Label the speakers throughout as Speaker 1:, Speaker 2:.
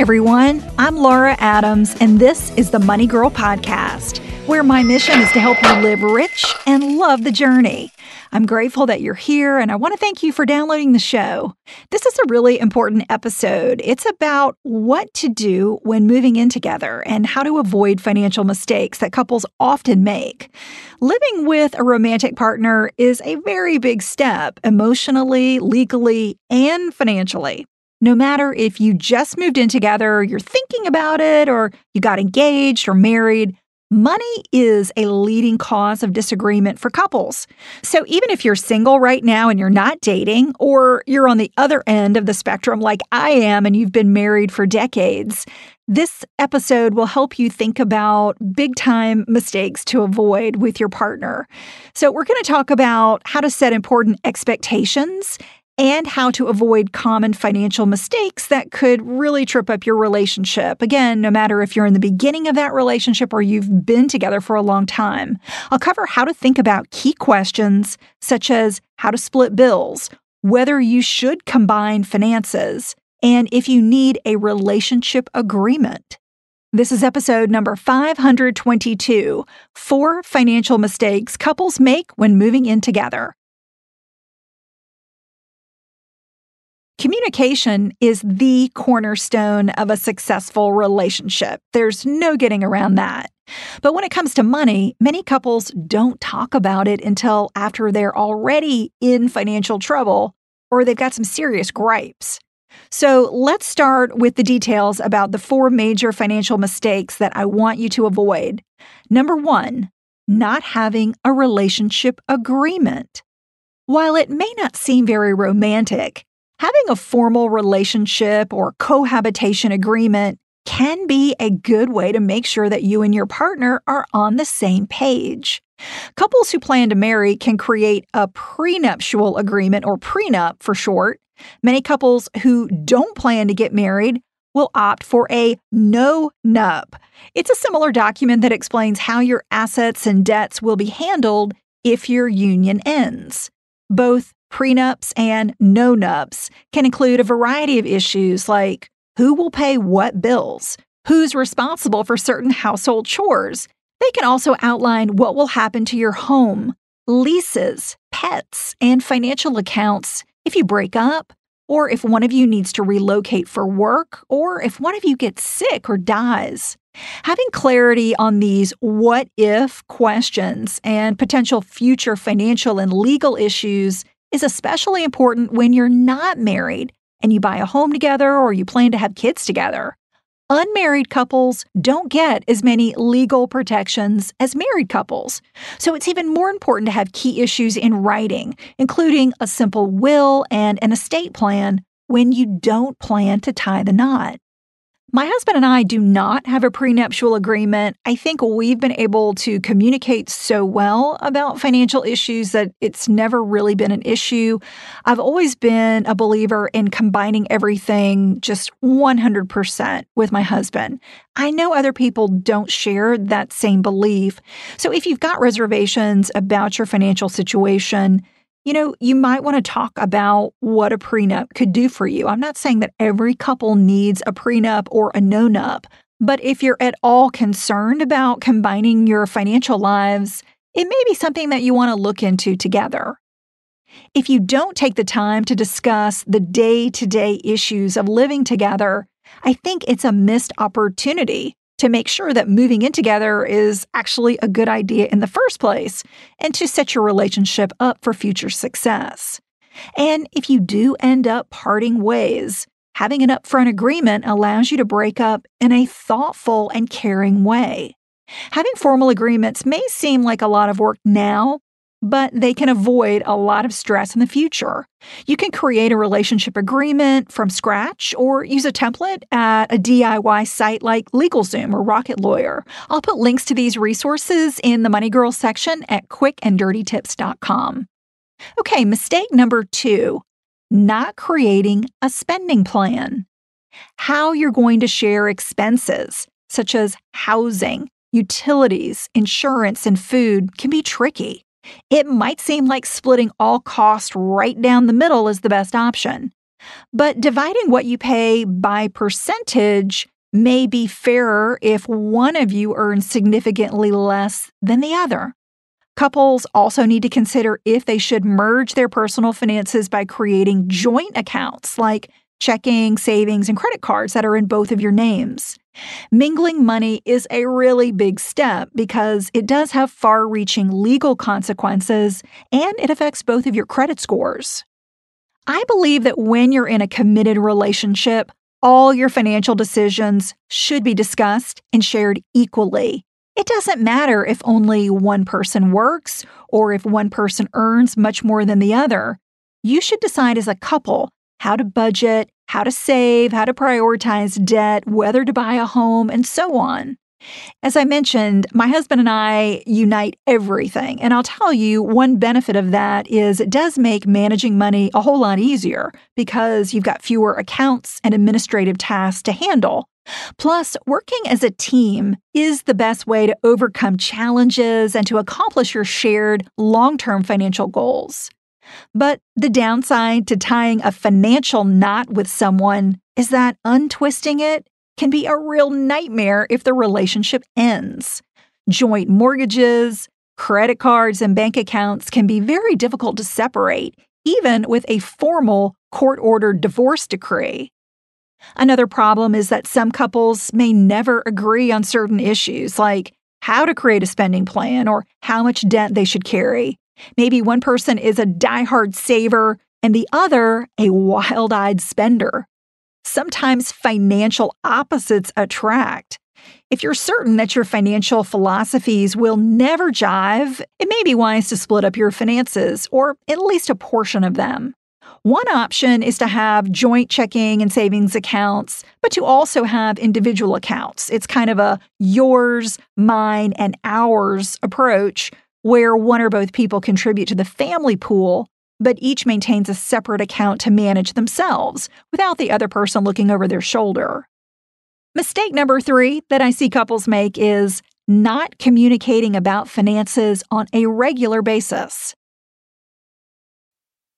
Speaker 1: Everyone. I'm Laura Adams, and this is the Money Girl Podcast, where my mission is to help you live rich and love the journey. I'm grateful that you're here, and I want to thank you for downloading the show. This is a really important episode. It's about what to do when moving in together and how to avoid financial mistakes that couples often make. Living with a romantic partner is a very big step emotionally, legally, and financially. No matter if you just moved in together, you're thinking about it, or you got engaged or married, money is a leading cause of disagreement for couples. So even if you're single right now and you're not dating, or you're on the other end of the spectrum like I am and you've been married for decades, this episode will help you think about big time mistakes to avoid with your partner. So, we're going to talk about how to set important expectations and how to avoid common financial mistakes that could really trip up your relationship. Again, no matter if you're in the beginning of that relationship or you've been together for a long time. I'll cover how to think about key questions such as how to split bills, whether you should combine finances, and if you need a relationship agreement. This is episode number 522 Four Financial Mistakes Couples Make When Moving In Together. Communication is the cornerstone of a successful relationship. There's no getting around that. But when it comes to money, many couples don't talk about it until after they're already in financial trouble or they've got some serious gripes. So let's start with the details about the four major financial mistakes that I want you to avoid. Number one, not having a relationship agreement. While it may not seem very romantic, Having a formal relationship or cohabitation agreement can be a good way to make sure that you and your partner are on the same page. Couples who plan to marry can create a prenuptial agreement or prenup for short. Many couples who don't plan to get married will opt for a no nup. It's a similar document that explains how your assets and debts will be handled if your union ends. Both Prenups and no nups can include a variety of issues like who will pay what bills, who's responsible for certain household chores. They can also outline what will happen to your home, leases, pets, and financial accounts if you break up, or if one of you needs to relocate for work, or if one of you gets sick or dies. Having clarity on these what if questions and potential future financial and legal issues is especially important when you're not married and you buy a home together or you plan to have kids together. Unmarried couples don't get as many legal protections as married couples. So it's even more important to have key issues in writing, including a simple will and an estate plan when you don't plan to tie the knot. My husband and I do not have a prenuptial agreement. I think we've been able to communicate so well about financial issues that it's never really been an issue. I've always been a believer in combining everything just 100% with my husband. I know other people don't share that same belief. So if you've got reservations about your financial situation, you know, you might want to talk about what a prenup could do for you. I'm not saying that every couple needs a prenup or a no nup, but if you're at all concerned about combining your financial lives, it may be something that you want to look into together. If you don't take the time to discuss the day to day issues of living together, I think it's a missed opportunity to make sure that moving in together is actually a good idea in the first place and to set your relationship up for future success. And if you do end up parting ways, having an upfront agreement allows you to break up in a thoughtful and caring way. Having formal agreements may seem like a lot of work now, but they can avoid a lot of stress in the future. You can create a relationship agreement from scratch or use a template at a DIY site like LegalZoom or Rocket Lawyer. I'll put links to these resources in the Money Girl section at quickanddirtytips.com. Okay, mistake number two not creating a spending plan. How you're going to share expenses, such as housing, utilities, insurance, and food, can be tricky. It might seem like splitting all costs right down the middle is the best option. But dividing what you pay by percentage may be fairer if one of you earns significantly less than the other. Couples also need to consider if they should merge their personal finances by creating joint accounts like checking, savings, and credit cards that are in both of your names. Mingling money is a really big step because it does have far reaching legal consequences and it affects both of your credit scores. I believe that when you're in a committed relationship, all your financial decisions should be discussed and shared equally. It doesn't matter if only one person works or if one person earns much more than the other. You should decide as a couple how to budget, how to save, how to prioritize debt, whether to buy a home, and so on. As I mentioned, my husband and I unite everything. And I'll tell you, one benefit of that is it does make managing money a whole lot easier because you've got fewer accounts and administrative tasks to handle. Plus, working as a team is the best way to overcome challenges and to accomplish your shared long term financial goals. But the downside to tying a financial knot with someone is that untwisting it can be a real nightmare if the relationship ends. Joint mortgages, credit cards, and bank accounts can be very difficult to separate, even with a formal court ordered divorce decree. Another problem is that some couples may never agree on certain issues, like how to create a spending plan or how much debt they should carry. Maybe one person is a die-hard saver and the other a wild eyed spender. Sometimes financial opposites attract. If you're certain that your financial philosophies will never jive, it may be wise to split up your finances, or at least a portion of them. One option is to have joint checking and savings accounts, but to also have individual accounts. It's kind of a yours, mine, and ours approach where one or both people contribute to the family pool, but each maintains a separate account to manage themselves without the other person looking over their shoulder. Mistake number three that I see couples make is not communicating about finances on a regular basis.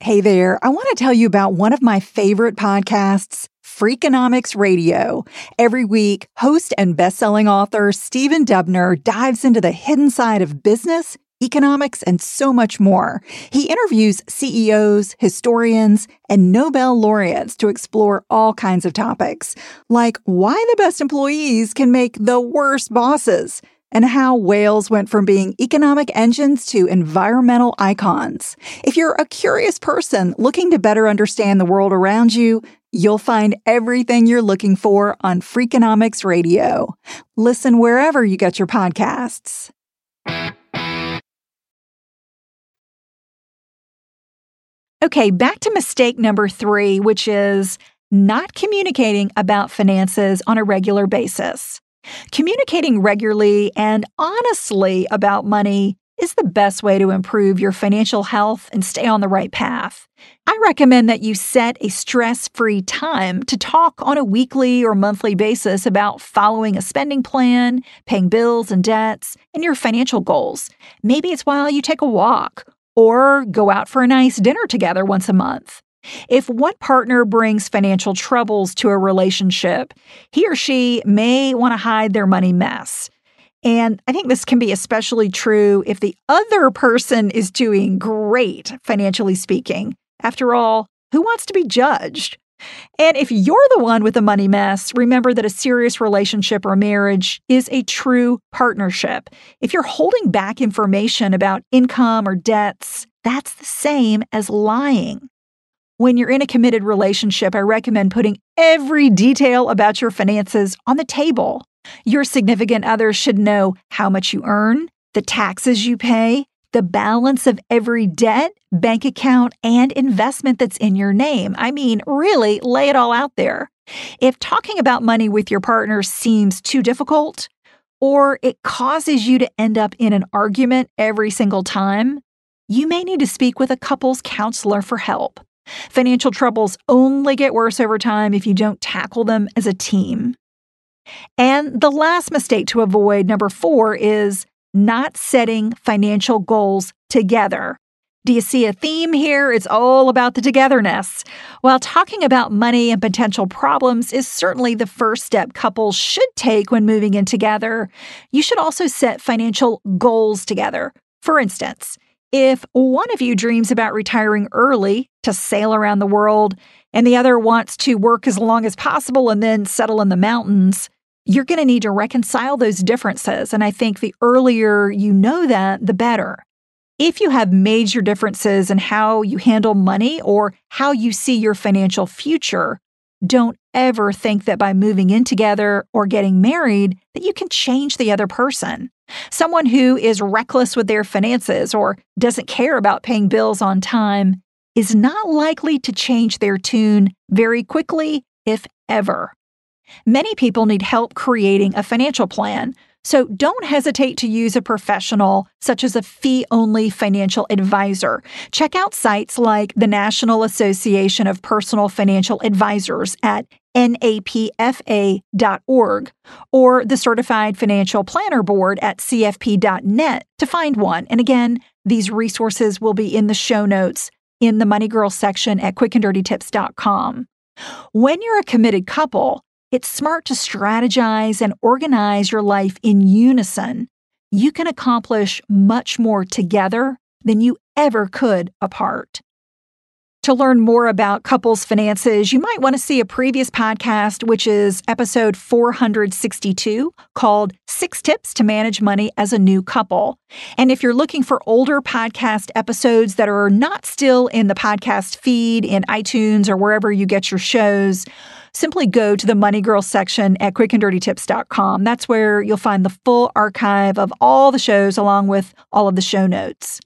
Speaker 1: Hey there, I want to tell you about one of my favorite podcasts, Freakonomics Radio. Every week, host and best-selling author Stephen Dubner dives into the hidden side of business economics, and so much more. He interviews CEOs, historians, and Nobel laureates to explore all kinds of topics, like why the best employees can make the worst bosses and how whales went from being economic engines to environmental icons. If you're a curious person looking to better understand the world around you, you'll find everything you're looking for on Freakonomics Radio. Listen wherever you get your podcasts. Okay, back to mistake number three, which is not communicating about finances on a regular basis. Communicating regularly and honestly about money is the best way to improve your financial health and stay on the right path. I recommend that you set a stress free time to talk on a weekly or monthly basis about following a spending plan, paying bills and debts, and your financial goals. Maybe it's while you take a walk or go out for a nice dinner together once a month. If one partner brings financial troubles to a relationship, he or she may want to hide their money mess. And I think this can be especially true if the other person is doing great, financially speaking. After all, who wants to be judged? And if you're the one with a money mess, remember that a serious relationship or marriage is a true partnership. If you're holding back information about income or debts, that's the same as lying. When you're in a committed relationship, I recommend putting every detail about your finances on the table. Your significant other should know how much you earn, the taxes you pay, the balance of every debt, bank account, and investment that's in your name. I mean, really lay it all out there. If talking about money with your partner seems too difficult, or it causes you to end up in an argument every single time, you may need to speak with a couples counselor for help. Financial troubles only get worse over time if you don't tackle them as a team. And the last mistake to avoid, number four, is not setting financial goals together. Do you see a theme here? It's all about the togetherness. While talking about money and potential problems is certainly the first step couples should take when moving in together, you should also set financial goals together. For instance, if one of you dreams about retiring early to sail around the world and the other wants to work as long as possible and then settle in the mountains, you're going to need to reconcile those differences. And I think the earlier you know that, the better. If you have major differences in how you handle money or how you see your financial future, don't ever think that by moving in together or getting married that you can change the other person. Someone who is reckless with their finances or doesn't care about paying bills on time is not likely to change their tune very quickly, if ever. Many people need help creating a financial plan, so don't hesitate to use a professional, such as a fee only financial advisor. Check out sites like the National Association of Personal Financial Advisors at napfa.org or the Certified Financial Planner Board at cfp.net to find one. And again, these resources will be in the show notes in the Money Girl section at quickanddirtytips.com. When you're a committed couple, it's smart to strategize and organize your life in unison. You can accomplish much more together than you ever could apart. To learn more about couples finances, you might want to see a previous podcast, which is episode 462, called Six Tips to Manage Money as a New Couple. And if you're looking for older podcast episodes that are not still in the podcast feed in iTunes or wherever you get your shows, simply go to the Money Girl section at quickanddirtytips.com. That's where you'll find the full archive of all the shows along with all of the show notes.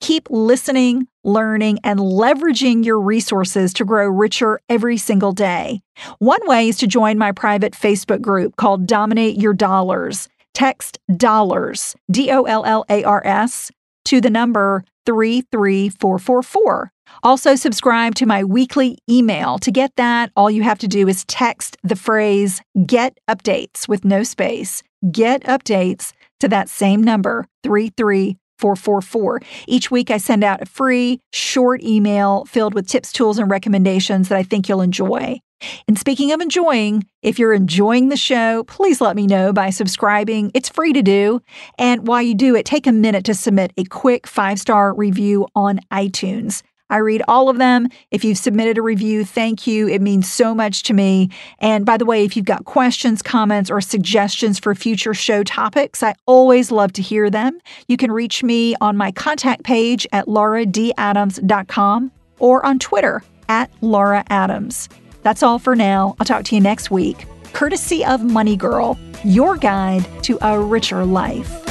Speaker 1: Keep listening, learning, and leveraging your resources to grow richer every single day. One way is to join my private Facebook group called Dominate Your Dollars. Text dollars, D O L L A R S, to the number 33444. Also, subscribe to my weekly email. To get that, all you have to do is text the phrase get updates with no space, get updates to that same number, 33444. Each week, I send out a free, short email filled with tips, tools, and recommendations that I think you'll enjoy. And speaking of enjoying, if you're enjoying the show, please let me know by subscribing. It's free to do. And while you do it, take a minute to submit a quick five star review on iTunes. I read all of them. If you've submitted a review, thank you. It means so much to me. And by the way, if you've got questions, comments, or suggestions for future show topics, I always love to hear them. You can reach me on my contact page at lauradadams.com or on Twitter at Laura Adams. That's all for now. I'll talk to you next week. Courtesy of Money Girl, your guide to a richer life.